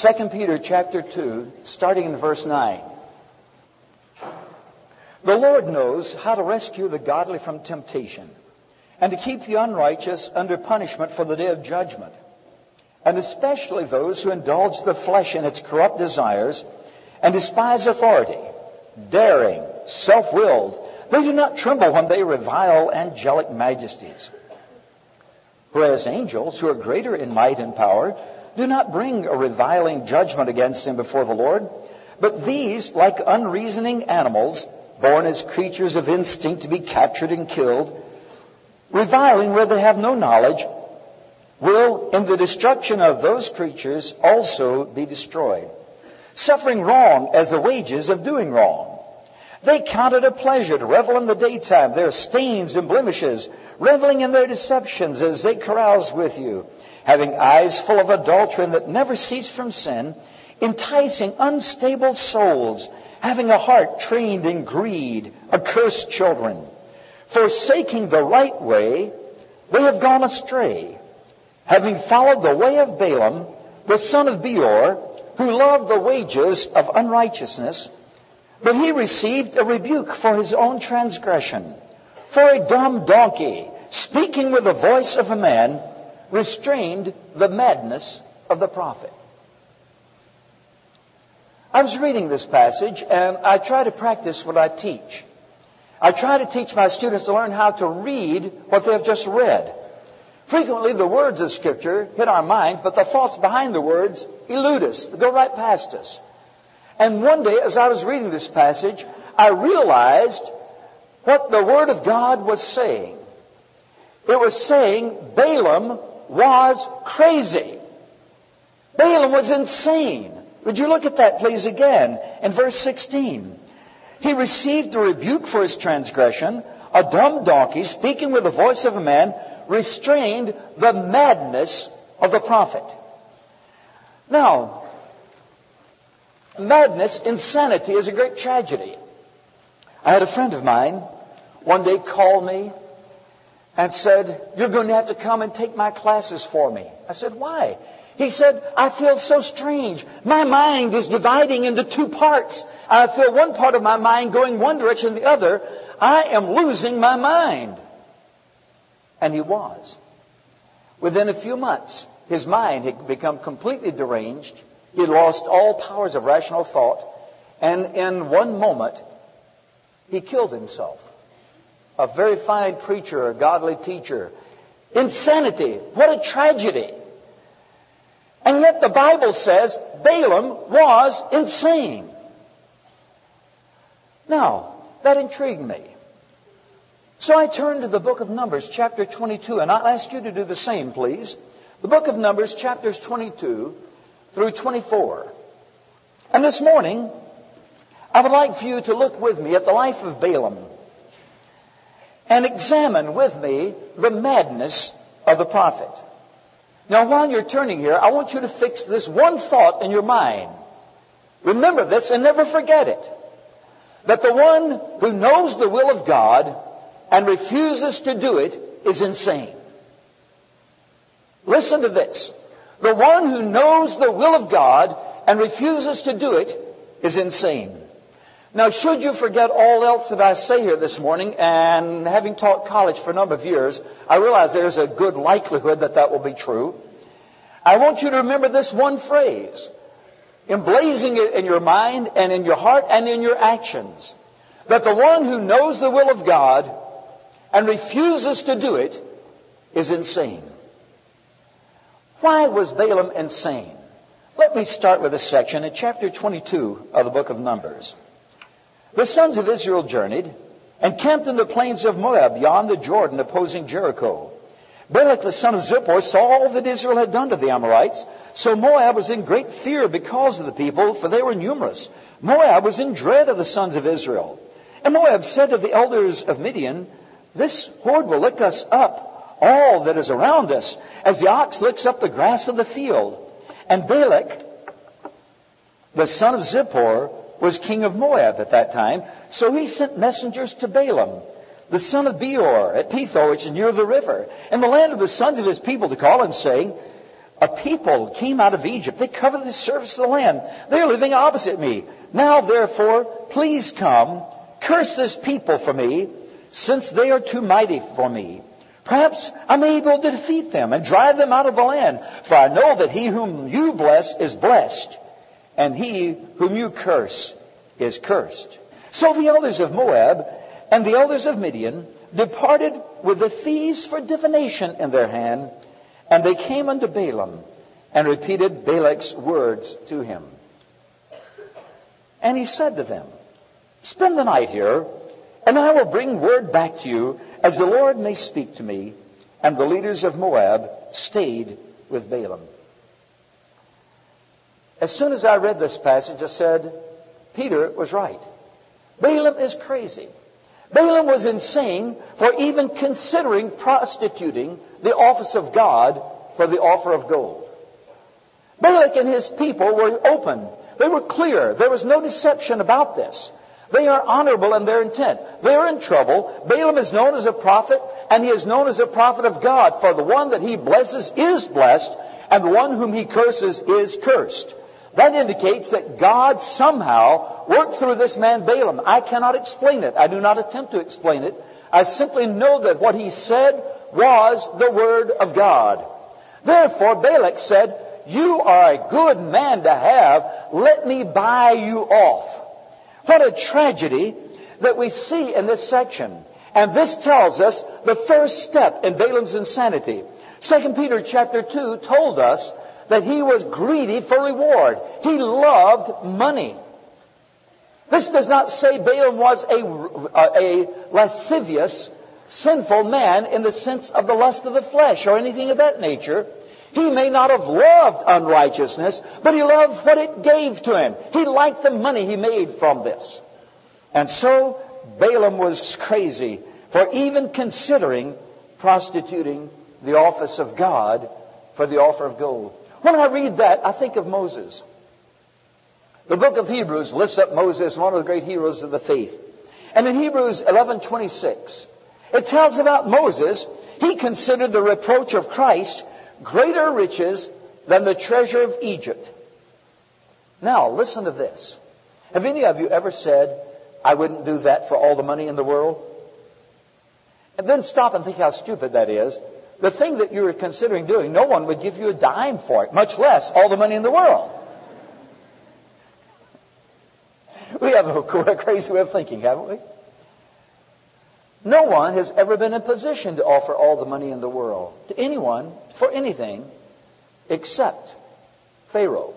2 Peter chapter 2, starting in verse 9. The Lord knows how to rescue the godly from temptation and to keep the unrighteous under punishment for the day of judgment, and especially those who indulge the flesh in its corrupt desires and despise authority, daring, self-willed. They do not tremble when they revile angelic majesties. Whereas angels, who are greater in might and power, do not bring a reviling judgment against them before the Lord, but these, like unreasoning animals, born as creatures of instinct to be captured and killed, reviling where they have no knowledge, will, in the destruction of those creatures, also be destroyed, suffering wrong as the wages of doing wrong. They count it a pleasure to revel in the daytime, their stains and blemishes, reveling in their deceptions as they carouse with you, having eyes full of adultery that never cease from sin, enticing unstable souls, having a heart trained in greed, accursed children. Forsaking the right way, they have gone astray, having followed the way of Balaam, the son of Beor, who loved the wages of unrighteousness, but he received a rebuke for his own transgression. For a dumb donkey, speaking with the voice of a man, restrained the madness of the prophet. I was reading this passage and I try to practice what I teach. I try to teach my students to learn how to read what they have just read. Frequently the words of scripture hit our minds, but the thoughts behind the words elude us. Go right past us. And one day as I was reading this passage, I realized what the word of God was saying. It was saying Balaam was crazy. Balaam was insane. Would you look at that, please, again in verse 16? He received a rebuke for his transgression. A dumb donkey, speaking with the voice of a man, restrained the madness of the prophet. Now, madness, insanity is a great tragedy. I had a friend of mine one day call me and said, You're going to have to come and take my classes for me. I said, Why? He said, I feel so strange. My mind is dividing into two parts. I feel one part of my mind going one direction, the other. I am losing my mind. And he was. Within a few months, his mind had become completely deranged. He lost all powers of rational thought. And in one moment, he killed himself. A very fine preacher, a godly teacher. Insanity. What a tragedy. And yet the Bible says Balaam was insane. Now, that intrigued me. So I turned to the book of Numbers, chapter 22, and I'll ask you to do the same, please. The book of Numbers, chapters 22 through 24. And this morning, I would like for you to look with me at the life of Balaam and examine with me the madness of the prophet. Now, while you're turning here, I want you to fix this one thought in your mind. Remember this and never forget it. That the one who knows the will of God and refuses to do it is insane. Listen to this. The one who knows the will of God and refuses to do it is insane. Now, should you forget all else that I say here this morning, and having taught college for a number of years, I realize there's a good likelihood that that will be true. I want you to remember this one phrase, emblazing it in your mind and in your heart and in your actions, that the one who knows the will of God and refuses to do it is insane. Why was Balaam insane? Let me start with a section in chapter 22 of the book of Numbers. The sons of Israel journeyed and camped in the plains of Moab beyond the Jordan opposing Jericho. Balak the son of Zippor saw all that Israel had done to the Amorites. So Moab was in great fear because of the people, for they were numerous. Moab was in dread of the sons of Israel. And Moab said to the elders of Midian, This horde will lick us up, all that is around us, as the ox licks up the grass of the field. And Balak, the son of Zippor, was king of Moab at that time. So he sent messengers to Balaam, the son of Beor at Pethor, which is near the river, in the land of the sons of his people to call him, saying, a people came out of Egypt. They cover the surface of the land. They're living opposite me. Now, therefore, please come, curse this people for me, since they are too mighty for me. Perhaps I'm able to defeat them and drive them out of the land. For I know that he whom you bless is blessed, and he whom you curse is cursed. So the elders of Moab and the elders of Midian departed with the fees for divination in their hand, and they came unto Balaam and repeated Balak's words to him. And he said to them, Spend the night here, and I will bring word back to you as the Lord may speak to me. And the leaders of Moab stayed with Balaam. As soon as I read this passage, I said, Peter was right. Balaam is crazy. Balaam was insane for even considering prostituting the office of God for the offer of gold. Balak and his people were open. They were clear. There was no deception about this. They are honorable in their intent. They are in trouble. Balaam is known as a prophet, and he is known as a prophet of God. For the one that he blesses is blessed, and the one whom he curses is cursed. That indicates that God somehow worked through this man Balaam. I cannot explain it. I do not attempt to explain it. I simply know that what he said was the word of God. Therefore, Balak said, You are a good man to have. Let me buy you off. What a tragedy that we see in this section. And this tells us the first step in Balaam's insanity. 2 Peter chapter 2 told us that he was greedy for reward. He loved money. This does not say Balaam was a, uh, a lascivious, sinful man in the sense of the lust of the flesh or anything of that nature. He may not have loved unrighteousness, but he loved what it gave to him. He liked the money he made from this. And so Balaam was crazy for even considering prostituting the office of God for the offer of gold. When I read that, I think of Moses. The book of Hebrews lifts up Moses, one of the great heroes of the faith. And in Hebrews 11:26, it tells about Moses, he considered the reproach of Christ greater riches than the treasure of Egypt. Now, listen to this. Have any of you ever said, I wouldn't do that for all the money in the world? And then stop and think how stupid that is the thing that you are considering doing, no one would give you a dime for it, much less all the money in the world. We have a crazy way of thinking, haven't we? No one has ever been in a position to offer all the money in the world to anyone for anything except Pharaoh.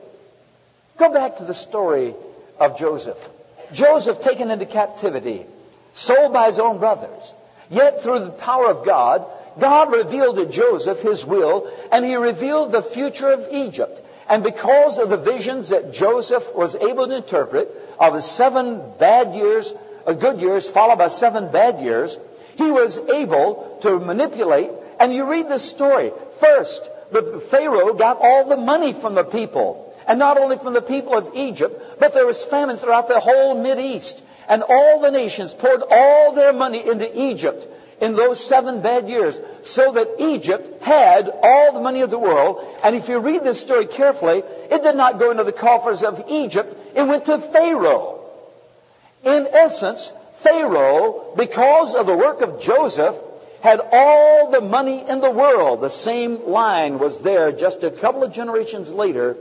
Go back to the story of Joseph. Joseph taken into captivity, sold by his own brothers. Yet through the power of God, God revealed to Joseph his will, and he revealed the future of Egypt. And because of the visions that Joseph was able to interpret of the seven bad years, uh, good years followed by seven bad years, he was able to manipulate. And you read this story. First, the Pharaoh got all the money from the people. And not only from the people of Egypt, but there was famine throughout the whole Mid East. And all the nations poured all their money into Egypt in those seven bad years so that Egypt had all the money of the world. And if you read this story carefully, it did not go into the coffers of Egypt. It went to Pharaoh. In essence, Pharaoh, because of the work of Joseph, had all the money in the world. The same line was there just a couple of generations later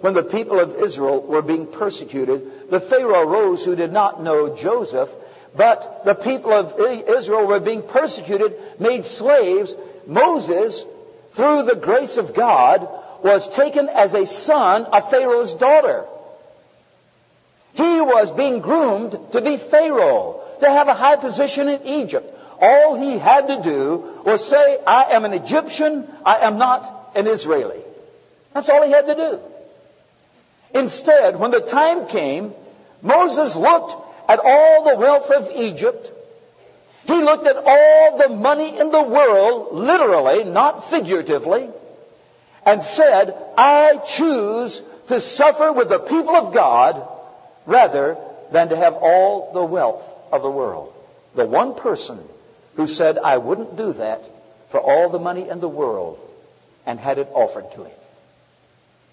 when the people of Israel were being persecuted. The Pharaoh rose who did not know Joseph but the people of Israel were being persecuted, made slaves. Moses, through the grace of God, was taken as a son of Pharaoh's daughter. He was being groomed to be Pharaoh, to have a high position in Egypt. All he had to do was say, I am an Egyptian, I am not an Israeli. That's all he had to do. Instead, when the time came, Moses looked at all the wealth of Egypt. He looked at all the money in the world, literally, not figuratively, and said, I choose to suffer with the people of God rather than to have all the wealth of the world. The one person who said, I wouldn't do that for all the money in the world and had it offered to him.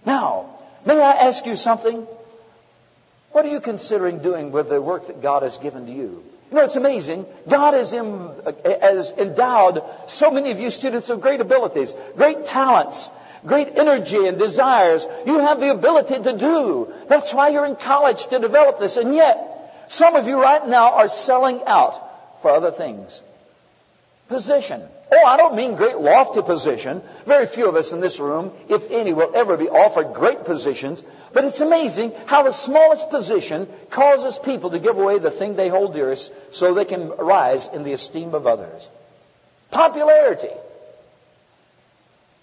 Now, may I ask you something? What are you considering doing with the work that God has given to you? You know, it's amazing. God has, has endowed so many of you students with great abilities, great talents, great energy and desires. You have the ability to do. That's why you're in college to develop this. And yet, some of you right now are selling out for other things. Position. Oh, I don't mean great lofty position. Very few of us in this room, if any, will ever be offered great positions. But it's amazing how the smallest position causes people to give away the thing they hold dearest so they can rise in the esteem of others. Popularity.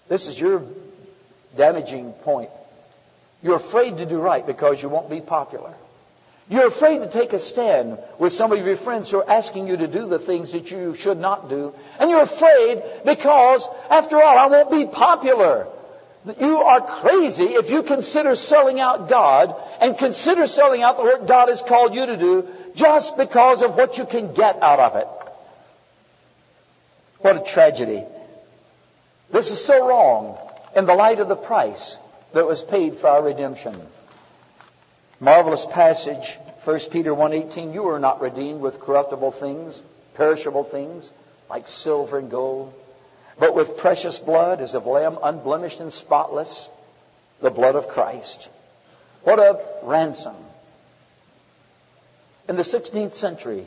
This is your damaging point. You're afraid to do right because you won't be popular. You're afraid to take a stand with some of your friends who are asking you to do the things that you should not do. And you're afraid because, after all, I won't be popular. You are crazy if you consider selling out God and consider selling out the work God has called you to do just because of what you can get out of it. What a tragedy. This is so wrong in the light of the price that was paid for our redemption. Marvelous passage, 1 Peter 1.18, you are not redeemed with corruptible things, perishable things, like silver and gold, but with precious blood as of lamb unblemished and spotless, the blood of Christ. What a ransom. In the 16th century,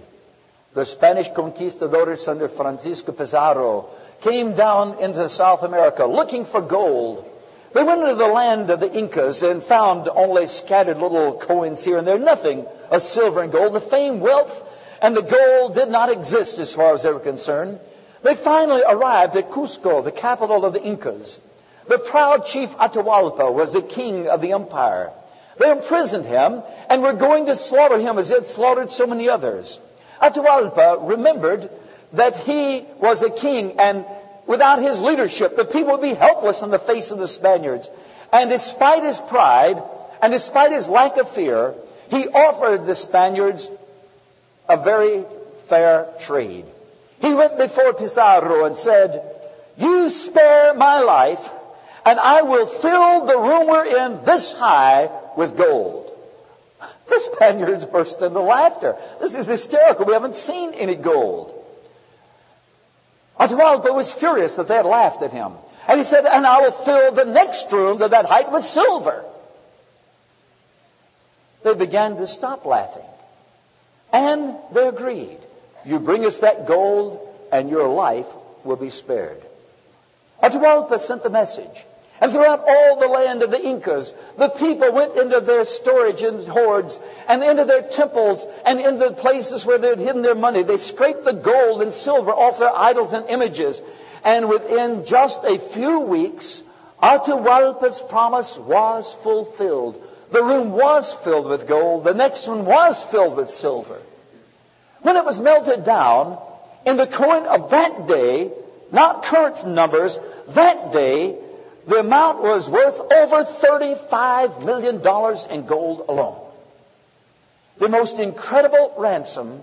the Spanish conquistadores under Francisco Pizarro came down into South America looking for gold. They went into the land of the Incas and found only scattered little coins here and there, nothing of silver and gold. The fame, wealth and the gold did not exist as far as they were concerned. They finally arrived at Cusco, the capital of the Incas. The proud chief Atahualpa was the king of the empire. They imprisoned him and were going to slaughter him as they had slaughtered so many others. Atahualpa remembered that he was a king and Without his leadership, the people would be helpless in the face of the Spaniards. And despite his pride and despite his lack of fear, he offered the Spaniards a very fair trade. He went before Pizarro and said, You spare my life, and I will fill the room in this high with gold. The Spaniards burst into laughter. This is hysterical. We haven't seen any gold. Atahualpa was furious that they had laughed at him. And he said, and I will fill the next room to that height with silver. They began to stop laughing. And they agreed. You bring us that gold and your life will be spared. Atahualpa sent the message. And throughout all the land of the Incas, the people went into their storage and hoards and into their temples and into the places where they had hidden their money. They scraped the gold and silver off their idols and images. And within just a few weeks, Atahualpa's promise was fulfilled. The room was filled with gold. The next one was filled with silver. When it was melted down, in the coin of that day, not current numbers, that day, the amount was worth over $35 million in gold alone. The most incredible ransom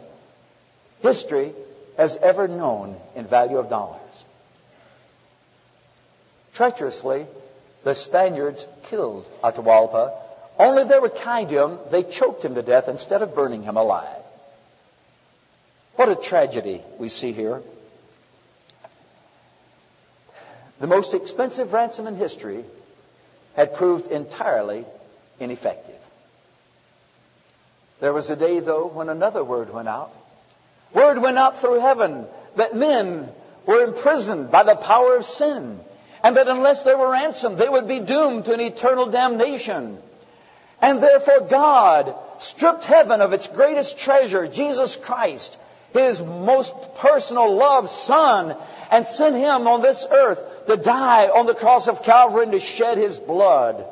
history has ever known in value of dollars. Treacherously, the Spaniards killed Atahualpa. Only they were kind to him. They choked him to death instead of burning him alive. What a tragedy we see here. the most expensive ransom in history had proved entirely ineffective. There was a day, though, when another word went out. Word went out through heaven that men were imprisoned by the power of sin, and that unless they were ransomed, they would be doomed to an eternal damnation. And therefore God stripped heaven of its greatest treasure, Jesus Christ, His most personal loved Son, and sent Him on this earth to die on the cross of Calvary and to shed his blood.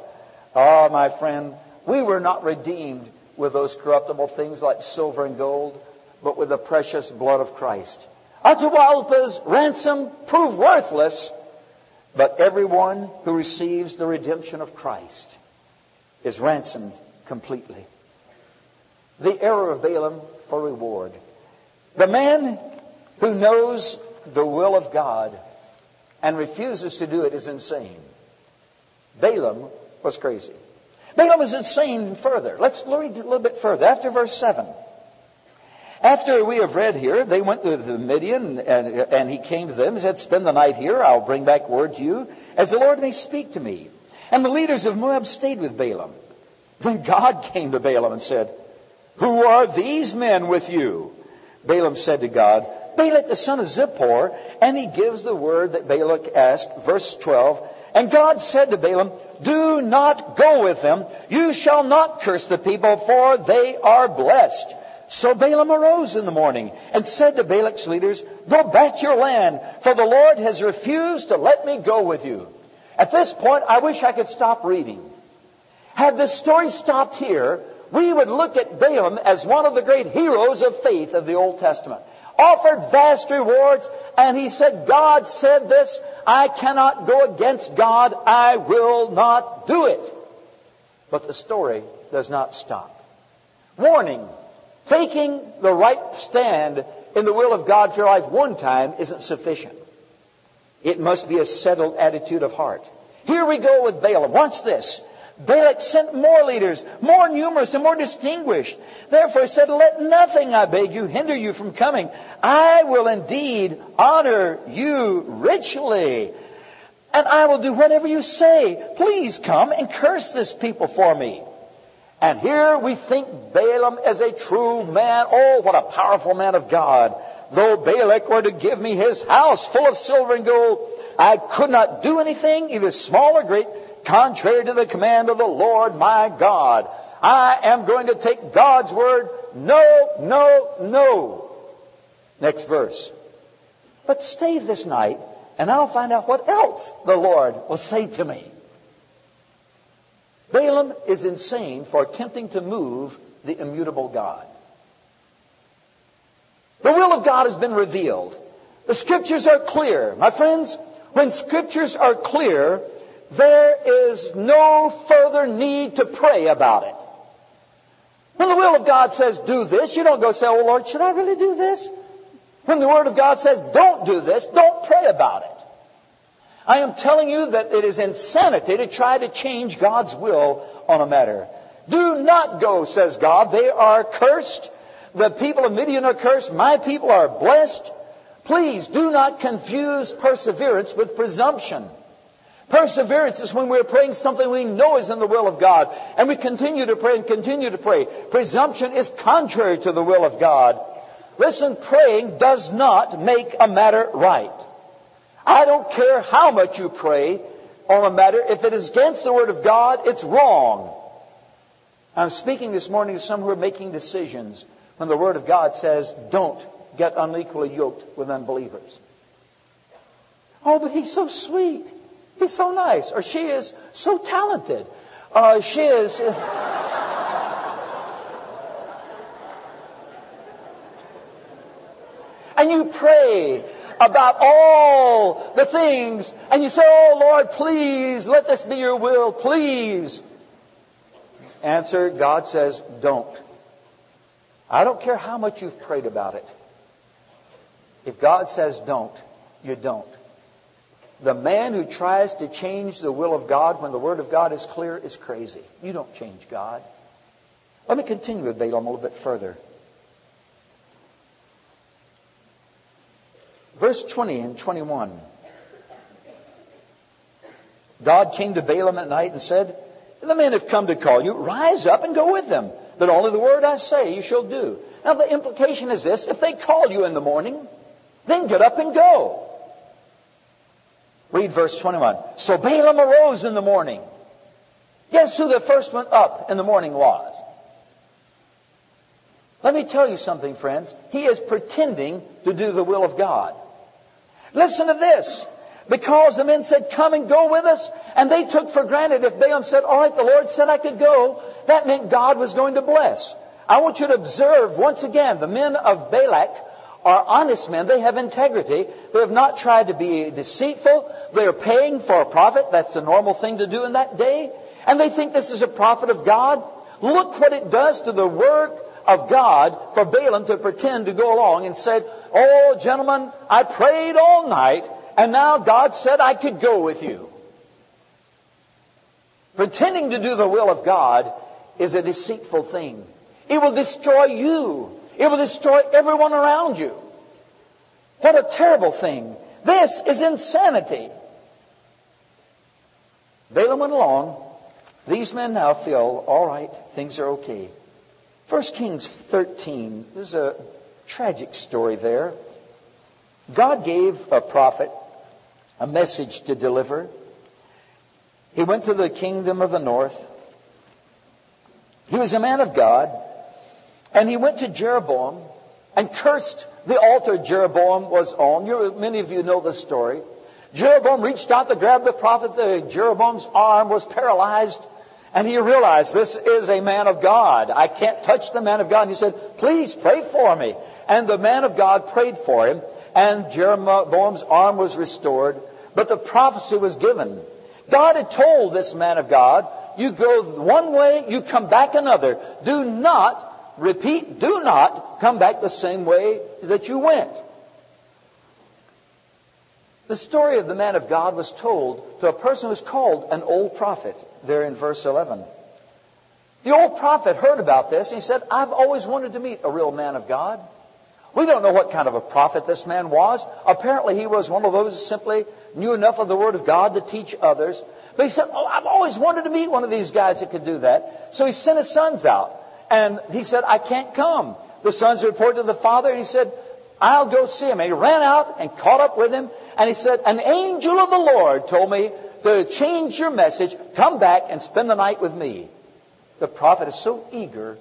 Oh, my friend, we were not redeemed with those corruptible things like silver and gold, but with the precious blood of Christ. Atahualpa's ransom proved worthless, but everyone who receives the redemption of Christ is ransomed completely. The error of Balaam for reward. The man who knows the will of God and refuses to do it is insane. Balaam was crazy. Balaam was insane further. Let's read a little bit further. After verse 7. After we have read here, they went to the Midian, and, and he came to them and said, Spend the night here. I'll bring back word to you, as the Lord may speak to me. And the leaders of Moab stayed with Balaam. Then God came to Balaam and said, Who are these men with you? Balaam said to God, Balak the son of Zippor, and he gives the word that Balak asked, verse 12. And God said to Balaam, Do not go with them. You shall not curse the people, for they are blessed. So Balaam arose in the morning and said to Balak's leaders, Go back your land, for the Lord has refused to let me go with you. At this point, I wish I could stop reading. Had this story stopped here, we would look at Balaam as one of the great heroes of faith of the Old Testament. Offered vast rewards, and he said, God said this, I cannot go against God, I will not do it. But the story does not stop. Warning, Taking the right stand in the will of God for your life one time isn't sufficient. It must be a settled attitude of heart. Here we go with Balaam. Watch this. Balak sent more leaders, more numerous and more distinguished. Therefore he said, Let nothing, I beg you, hinder you from coming. I will indeed honor you richly. And I will do whatever you say. Please come and curse this people for me. And here we think Balaam as a true man. Oh, what a powerful man of God. Though Balak were to give me his house full of silver and gold, I could not do anything, either small or great, contrary to the command of the Lord my God. I am going to take God's word. No, no, no. Next verse. But stay this night, and I'll find out what else the Lord will say to me. Balaam is insane for attempting to move the immutable God. The will of God has been revealed. The scriptures are clear. My friends, when scriptures are clear, there is no further need to pray about it. When the will of God says do this, you don't go say, oh Lord, should I really do this? When the word of God says don't do this, don't pray about it. I am telling you that it is insanity to try to change God's will on a matter. Do not go, says God. They are cursed. The people of Midian are cursed. My people are blessed. Please do not confuse perseverance with presumption. Perseverance is when we're praying something we know is in the will of God, and we continue to pray and continue to pray. Presumption is contrary to the will of God. Listen, praying does not make a matter right. I don't care how much you pray on a matter. If it is against the Word of God, it's wrong. I'm speaking this morning to some who are making decisions when the Word of God says, don't get unequally yoked with unbelievers. Oh, but he's so sweet. He's so nice. Or she is so talented. Uh, she is. and you pray about all the things, and you say, Oh Lord, please, let this be your will, please. Answer, God says, don't. I don't care how much you've prayed about it. If God says don't, you don't. The man who tries to change the will of God when the Word of God is clear is crazy. You don't change God. Let me continue with Balaam a little bit further. Verse 20 and 21. God came to Balaam at night and said, The men have come to call you. Rise up and go with them. But only the word I say you shall do. Now the implication is this. If they call you in the morning, then get up and go. Read verse 21. So Balaam arose in the morning. Guess who the first one up in the morning was? Let me tell you something, friends. He is pretending to do the will of God. Listen to this. Because the men said, come and go with us. And they took for granted if Balaam said, all right, the Lord said I could go, that meant God was going to bless. I want you to observe once again, the men of Balak are honest men. They have integrity. They have not tried to be deceitful. They are paying for a prophet. That's the normal thing to do in that day. And they think this is a prophet of God. Look what it does to the work of God for Balaam to pretend to go along and said, Oh, gentlemen, I prayed all night, and now God said I could go with you. Pretending to do the will of God is a deceitful thing. It will destroy you. It will destroy everyone around you. What a terrible thing. This is insanity. Balaam went along. These men now feel, all right, things are okay. 1 Kings 13, there's a tragic story there. God gave a prophet a message to deliver. He went to the kingdom of the north. He was a man of God. And he went to Jeroboam and cursed the altar Jeroboam was on. You're, many of you know the story. Jeroboam reached out to grab the prophet. The, Jeroboam's arm was paralyzed. And he realized this is a man of God. I can't touch the man of God. And he said, please pray for me. And the man of God prayed for him. And Jeroboam's arm was restored. But the prophecy was given. God had told this man of God, you go one way, you come back another. Do not repeat, do not come back the same way that you went. The story of the man of God was told to a person who was called an old prophet, there in verse 11. The old prophet heard about this and he said, I've always wanted to meet a real man of God. We don't know what kind of a prophet this man was. Apparently he was one of those who simply knew enough of the Word of God to teach others. But he said, Oh, I've always wanted to meet one of these guys that could do that. So he sent his sons out. And he said, I can't come. The sons reported to the father and he said, I'll go see him. And he ran out and caught up with him and he said, An angel of the Lord told me to change your message, come back and spend the night with me. The prophet is so eager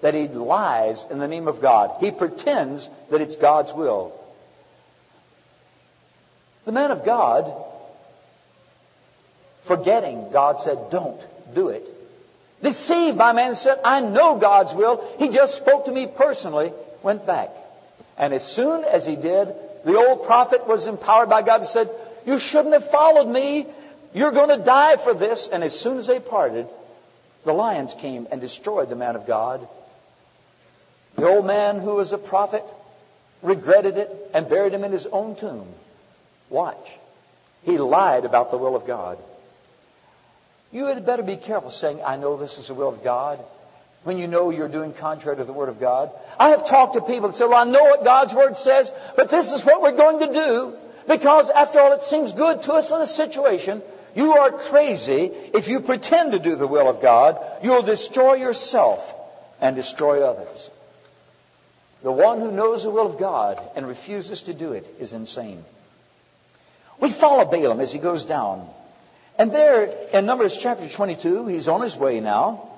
that he lies in the name of God. He pretends that it's God's will. The man of God, forgetting, God said, Don't do it. Deceived by man said, I know God's will. He just spoke to me personally, went back. And as soon as he did, the old prophet was empowered by God and said, You shouldn't have followed me. You're going to die for this. And as soon as they parted, the lions came and destroyed the man of God. The old man who was a prophet regretted it and buried him in his own tomb. Watch. He lied about the will of God. You had better be careful saying, I know this is the will of God when you know you're doing contrary to the Word of God. I have talked to people that say, well, I know what God's Word says, but this is what we're going to do because after all, it seems good to us in a situation. You are crazy if you pretend to do the will of God. You'll destroy yourself and destroy others. The one who knows the will of God and refuses to do it is insane. We follow Balaam as he goes down. And there in Numbers chapter 22, he's on his way now.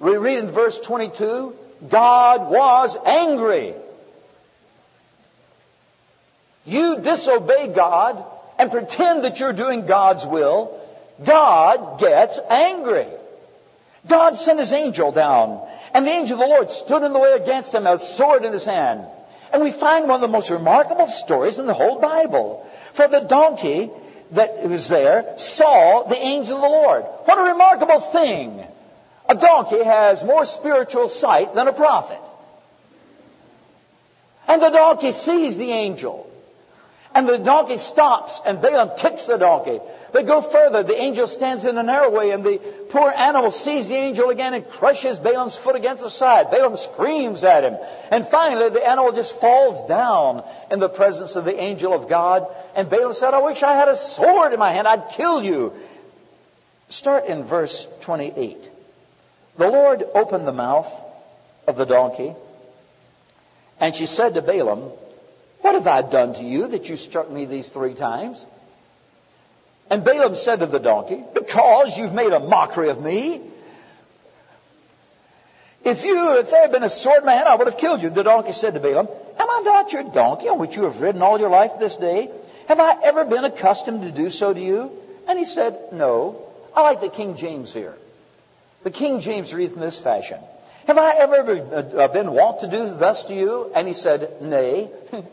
We read in verse 22, God was angry. You disobey God and pretend that you're doing God's will, God gets angry. God sent his angel down, and the angel of the Lord stood in the way against him, a sword in his hand. And we find one of the most remarkable stories in the whole Bible. For the donkey that was there saw the angel of the Lord. What a remarkable thing. A donkey has more spiritual sight than a prophet. And the donkey sees the angel. And the donkey stops and Balaam kicks the donkey. They go further. The angel stands in the narrow way and the poor animal sees the angel again and crushes Balaam's foot against the side. Balaam screams at him. And finally the animal just falls down in the presence of the angel of God. And Balaam said, I wish I had a sword in my hand. I'd kill you. Start in verse 28. The Lord opened the mouth of the donkey and she said to Balaam, what have I done to you that you struck me these three times? And Balaam said to the donkey, Because you've made a mockery of me. If you, if there had been a sword hand, I would have killed you. The donkey said to Balaam, Am I not your donkey on which you have ridden all your life this day? Have I ever been accustomed to do so to you? And he said, No. I like the King James here. The King James reads in this fashion. Have I ever uh, been wont to do thus to you? And he said, Nay.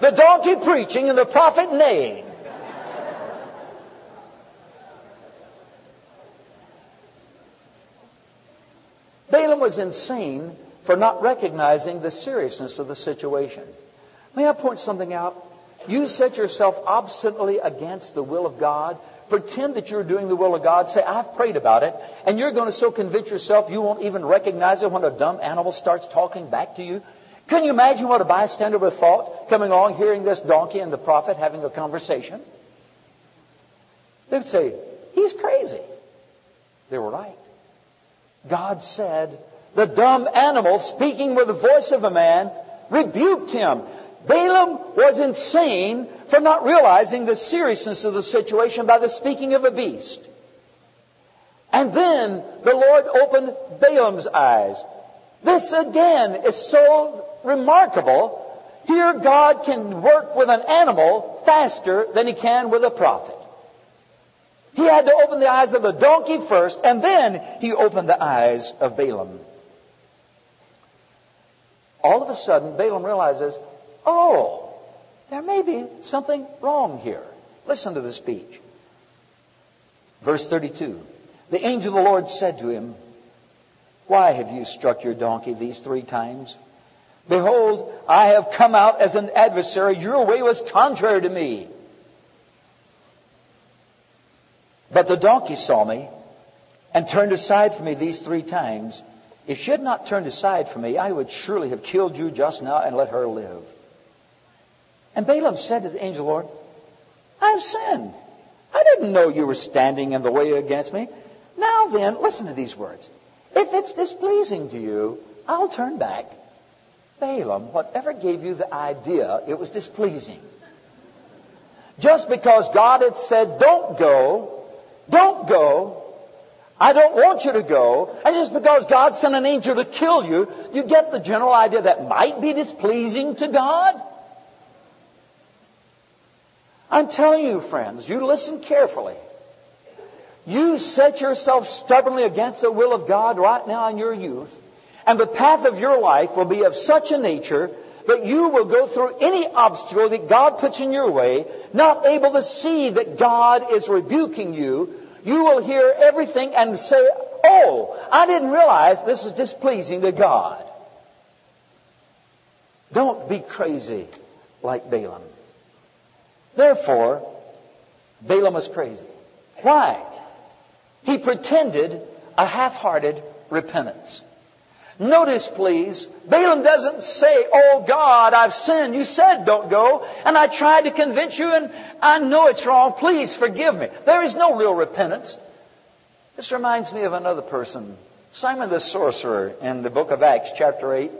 the donkey preaching and the prophet neighing. Balaam was insane for not recognizing the seriousness of the situation. May I point something out? You set yourself obstinately against the will of God. Pretend that you're doing the will of God. Say, I've prayed about it. And you're going to so convince yourself you won't even recognize it when a dumb animal starts talking back to you. Can you imagine what a bystander would have thought coming along, hearing this donkey and the prophet having a conversation? They would say, He's crazy. They were right. God said, the dumb animal, speaking with the voice of a man, rebuked him. Balaam was insane for not realizing the seriousness of the situation by the speaking of a beast. And then the Lord opened Balaam's eyes. This again is so remarkable. Here God can work with an animal faster than he can with a prophet. He had to open the eyes of the donkey first, and then he opened the eyes of Balaam. All of a sudden, Balaam realizes, oh, there may be something wrong here. Listen to the speech. Verse 32. The angel of the Lord said to him, Why have you struck your donkey these three times? Behold, I have come out as an adversary. Your way was contrary to me. But the donkey saw me and turned aside from me these three times. If she had not turned aside from me, I would surely have killed you just now and let her live. And Balaam said to the angel Lord, I have sinned. I didn't know you were standing in the way against me. Now then, listen to these words. If it's displeasing to you, I'll turn back. Balaam, whatever gave you the idea it was displeasing? Just because God had said, don't go, don't go. I don't want you to go. And just because God sent an angel to kill you, you get the general idea that might be displeasing to God? I'm telling you, friends, you listen carefully. You set yourself stubbornly against the will of God right now in your youth, and the path of your life will be of such a nature that you will go through any obstacle that God puts in your way, not able to see that God is rebuking you, you will hear everything and say, Oh, I didn't realize this is displeasing to God. Don't be crazy like Balaam. Therefore, Balaam was crazy. Why? He pretended a half-hearted repentance. Notice, please, Balaam doesn't say, Oh God, I've sinned. You said don't go, and I tried to convince you, and I know it's wrong. Please forgive me. There is no real repentance. This reminds me of another person, Simon the sorcerer in the book of Acts, chapter 8.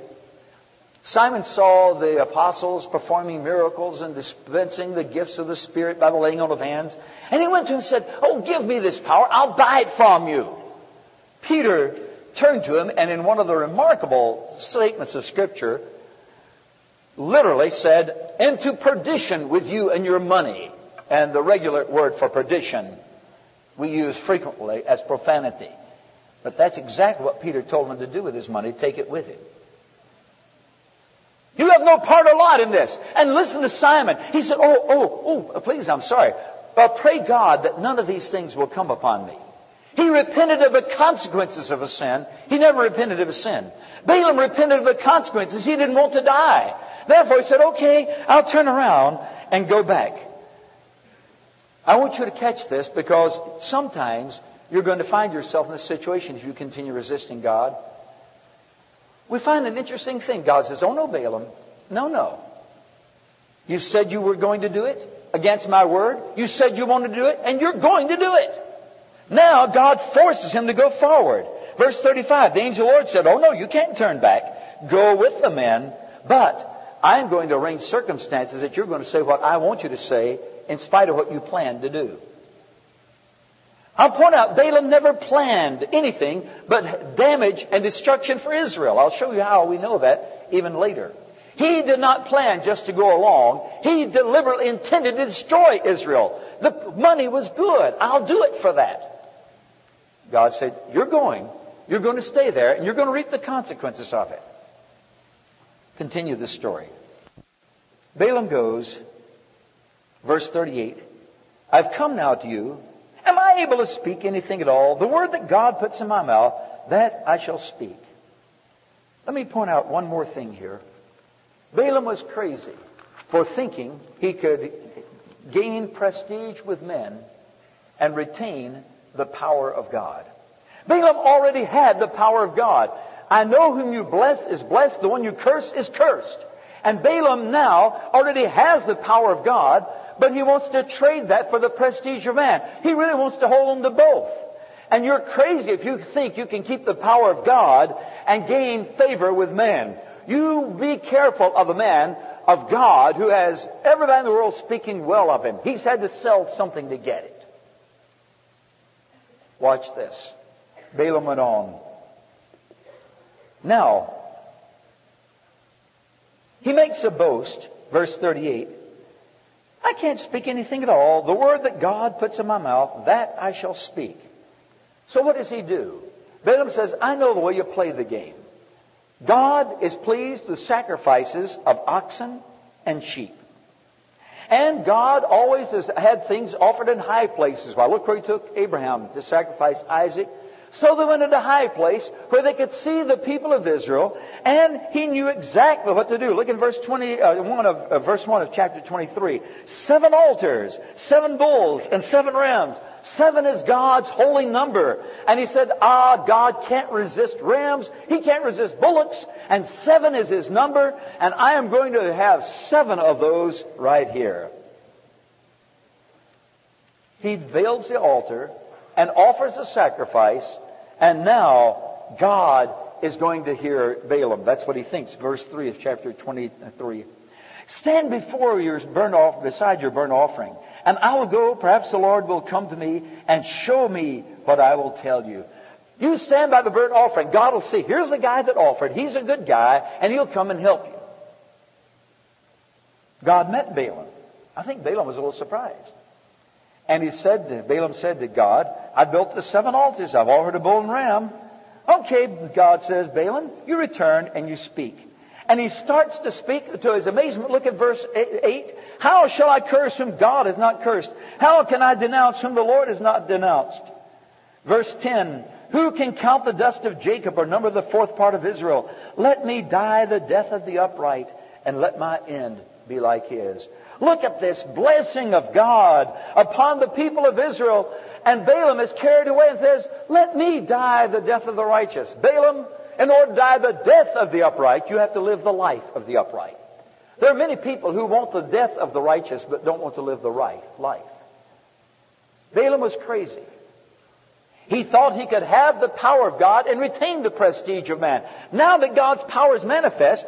Simon saw the apostles performing miracles and dispensing the gifts of the Spirit by the laying on of hands. And he went to him and said, Oh, give me this power. I'll buy it from you. Peter turned to him and in one of the remarkable statements of Scripture, literally said, into perdition with you and your money. And the regular word for perdition we use frequently as profanity. But that's exactly what Peter told him to do with his money. Take it with him. You have no part or lot in this. And listen to Simon. He said, Oh, oh, oh, please, I'm sorry. But pray God that none of these things will come upon me. He repented of the consequences of a sin. He never repented of a sin. Balaam repented of the consequences. He didn't want to die. Therefore, he said, okay, I'll turn around and go back. I want you to catch this because sometimes you're going to find yourself in this situation if you continue resisting God. We find an interesting thing. God says, oh no, Balaam. No, no. You said you were going to do it against my word. You said you wanted to do it and you're going to do it. Now God forces him to go forward. Verse 35, the angel Lord said, Oh no, you can't turn back. Go with the men, but I'm going to arrange circumstances that you're going to say what I want you to say in spite of what you planned to do. I'll point out Balaam never planned anything but damage and destruction for Israel. I'll show you how we know that even later. He did not plan just to go along. He deliberately intended to destroy Israel. The money was good. I'll do it for that. God said, You're going. You're going to stay there, and you're going to reap the consequences of it. Continue the story. Balaam goes, verse 38, I've come now to you. Am I able to speak anything at all? The word that God puts in my mouth, that I shall speak. Let me point out one more thing here. Balaam was crazy. for thinking he could gain prestige with men and retain the power of God. Balaam already had the power of God. I know whom you bless is blessed, the one you curse is cursed. And Balaam now already has the power of God, but he wants to trade that for the prestige of man. He really wants to hold on to both. And you're crazy if you think you can keep the power of God and gain favor with men. You be careful of a man of God who has everybody in the world speaking well of him. He's had to sell something to get it. Watch this. Balaam went on. Now, he makes a boast, verse 38. I can't speak anything at all. The word that God puts in my mouth, that I shall speak. So what does he do? Balaam says, I know the way you play the game. God is pleased with sacrifices of oxen and sheep. And God always has had things offered in high places. Well, look where he took Abraham to sacrifice Isaac. So they went into a high place where they could see the people of Israel, and he knew exactly what to do. Look in verse 21 uh, of uh, verse 1 of chapter 23. Seven altars, seven bulls, and seven rams. Seven is God's holy number. And he said, ah, God can't resist rams. He can't resist bullocks. And seven is his number. And I am going to have seven of those right here. He builds the altar and offers a sacrifice, and now God is going to hear Balaam. That's what he thinks. Verse 3 of chapter 23. Stand before your burnt off, beside your burnt offering, and I will go, perhaps the Lord will come to me and show me what I will tell you. You stand by the burnt offering. God will see, here's the guy that offered. He's a good guy, and he'll come and help you. God met Balaam. I think Balaam was a little surprised. And he said, Balaam said to God, I built the seven altars. I've offered a bull and ram. Okay, God says, Balaam, you return and you speak. And he starts to speak to his amazement. Look at verse 8. How shall I curse whom God has not cursed? How can I denounce whom the Lord has not denounced? Verse 10. Who can count the dust of Jacob or number the fourth part of Israel? Let me die the death of the upright and let my end be like his. Look at this blessing of God upon the people of Israel. And Balaam is carried away and says, let me die the death of the righteous. Balaam, in order to die the death of the upright, you have to live the life of the upright. There are many people who want the death of the righteous but don't want to live the right life. Balaam was crazy. He thought he could have the power of God and retain the prestige of man. Now that God's power is manifest,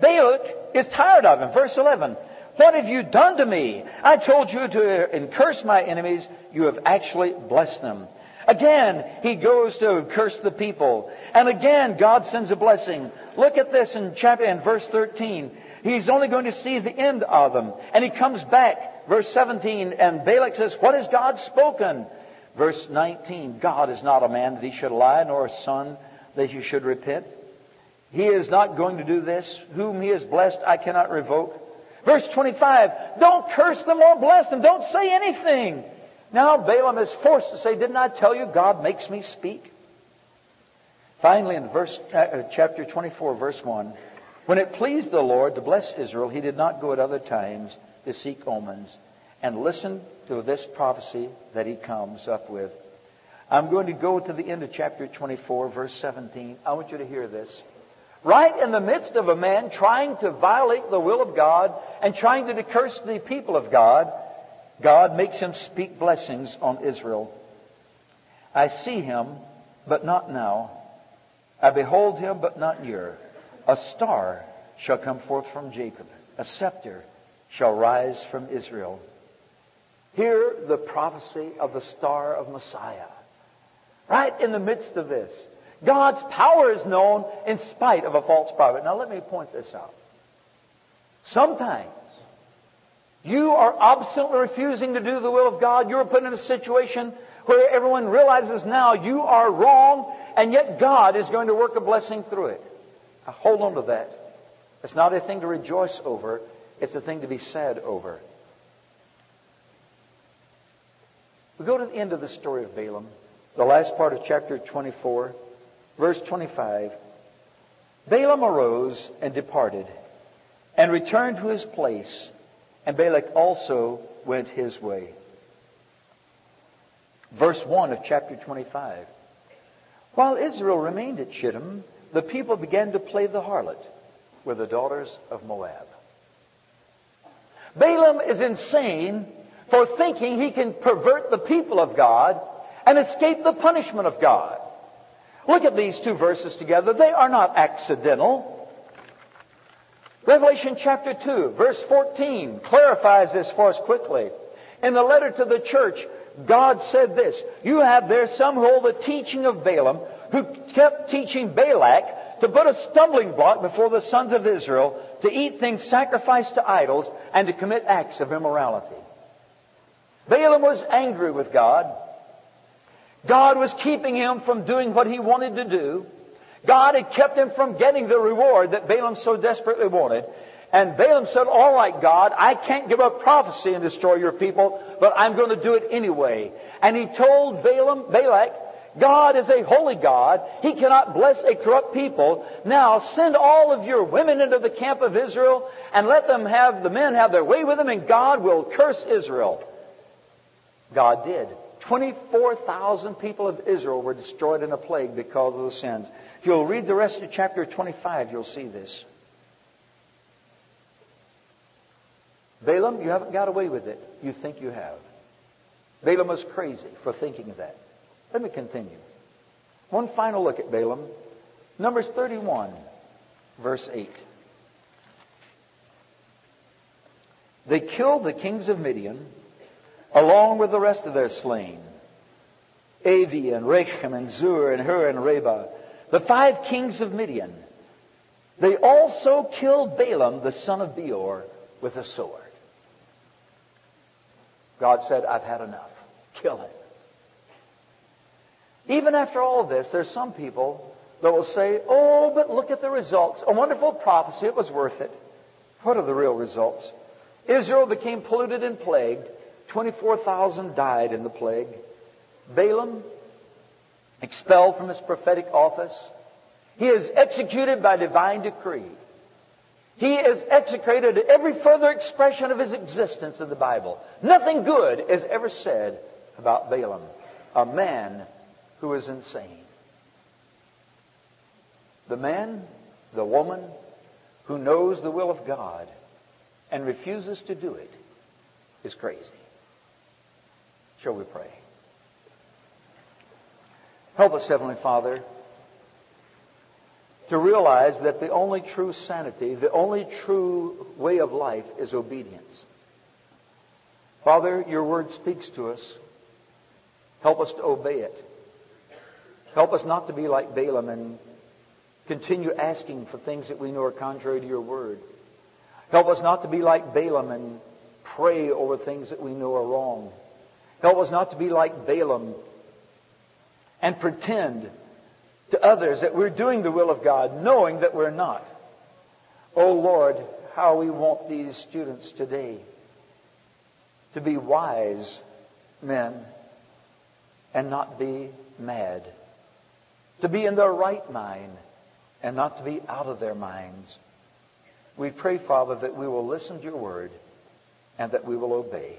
Balak is tired of him. Verse 11. What have you done to me? I told you to curse my enemies. You have actually blessed them. Again, he goes to curse the people. And again, God sends a blessing. Look at this in chapter, in verse 13. He's only going to see the end of them. And he comes back, verse 17, and Balak says, what has God spoken? Verse 19, God is not a man that he should lie, nor a son that he should repent. He is not going to do this. Whom he has blessed, I cannot revoke. Verse 25, don't curse them or bless them. Don't say anything. Now Balaam is forced to say, didn't I tell you God makes me speak? Finally, in verse, uh, chapter 24, verse 1, when it pleased the Lord to bless Israel, he did not go at other times to seek omens. And listen to this prophecy that he comes up with. I'm going to go to the end of chapter 24, verse 17. I want you to hear this. Right in the midst of a man trying to violate the will of God and trying to curse the people of God, God makes him speak blessings on Israel. I see him, but not now. I behold him, but not near. A star shall come forth from Jacob. A scepter shall rise from Israel. Hear the prophecy of the star of Messiah. Right in the midst of this. God's power is known in spite of a false prophet. Now let me point this out. Sometimes you are obstinately refusing to do the will of God. You're put in a situation where everyone realizes now you are wrong, and yet God is going to work a blessing through it. Now hold on to that. It's not a thing to rejoice over. It's a thing to be sad over. We go to the end of the story of Balaam, the last part of chapter 24. Verse 25. Balaam arose and departed, and returned to his place, and Balak also went his way. Verse 1 of chapter 25. While Israel remained at Shittim, the people began to play the harlot with the daughters of Moab. Balaam is insane for thinking he can pervert the people of God and escape the punishment of God. Look at these two verses together. They are not accidental. Revelation chapter 2, verse 14 clarifies this for us quickly. In the letter to the church, God said this, You have there some who hold the teaching of Balaam, who kept teaching Balak to put a stumbling block before the sons of Israel, to eat things sacrificed to idols, and to commit acts of immorality. Balaam was angry with God. God was keeping him from doing what he wanted to do. God had kept him from getting the reward that Balaam so desperately wanted. And Balaam said, all right, God, I can't give up prophecy and destroy your people, but I'm going to do it anyway. And he told Balaam, Balak, God is a holy God. He cannot bless a corrupt people. Now send all of your women into the camp of Israel and let them have, the men have their way with them and God will curse Israel. God did. 24,000 people of Israel were destroyed in a plague because of the sins. If you'll read the rest of chapter 25, you'll see this. Balaam, you haven't got away with it. You think you have. Balaam was crazy for thinking that. Let me continue. One final look at Balaam. Numbers 31, verse 8. They killed the kings of Midian along with the rest of their slain. Avi and Rekem and Zur and Hur and Reba, the five kings of Midian. They also killed Balaam, the son of Beor, with a sword. God said, I've had enough. Kill him. Even after all this, there's some people that will say, oh, but look at the results. A wonderful prophecy. It was worth it. What are the real results? Israel became polluted and plagued. 24,000 died in the plague. Balaam, expelled from his prophetic office. He is executed by divine decree. He is execrated at every further expression of his existence in the Bible. Nothing good is ever said about Balaam, a man who is insane. The man, the woman who knows the will of God and refuses to do it is crazy. Shall we pray? Help us, Heavenly Father, to realize that the only true sanity, the only true way of life is obedience. Father, your word speaks to us. Help us to obey it. Help us not to be like Balaam and continue asking for things that we know are contrary to your word. Help us not to be like Balaam and pray over things that we know are wrong. Help us not to be like Balaam and pretend to others that we're doing the will of God, knowing that we're not. Oh Lord, how we want these students today to be wise men and not be mad. To be in their right mind and not to be out of their minds. We pray, Father, that we will listen to your word and that we will obey.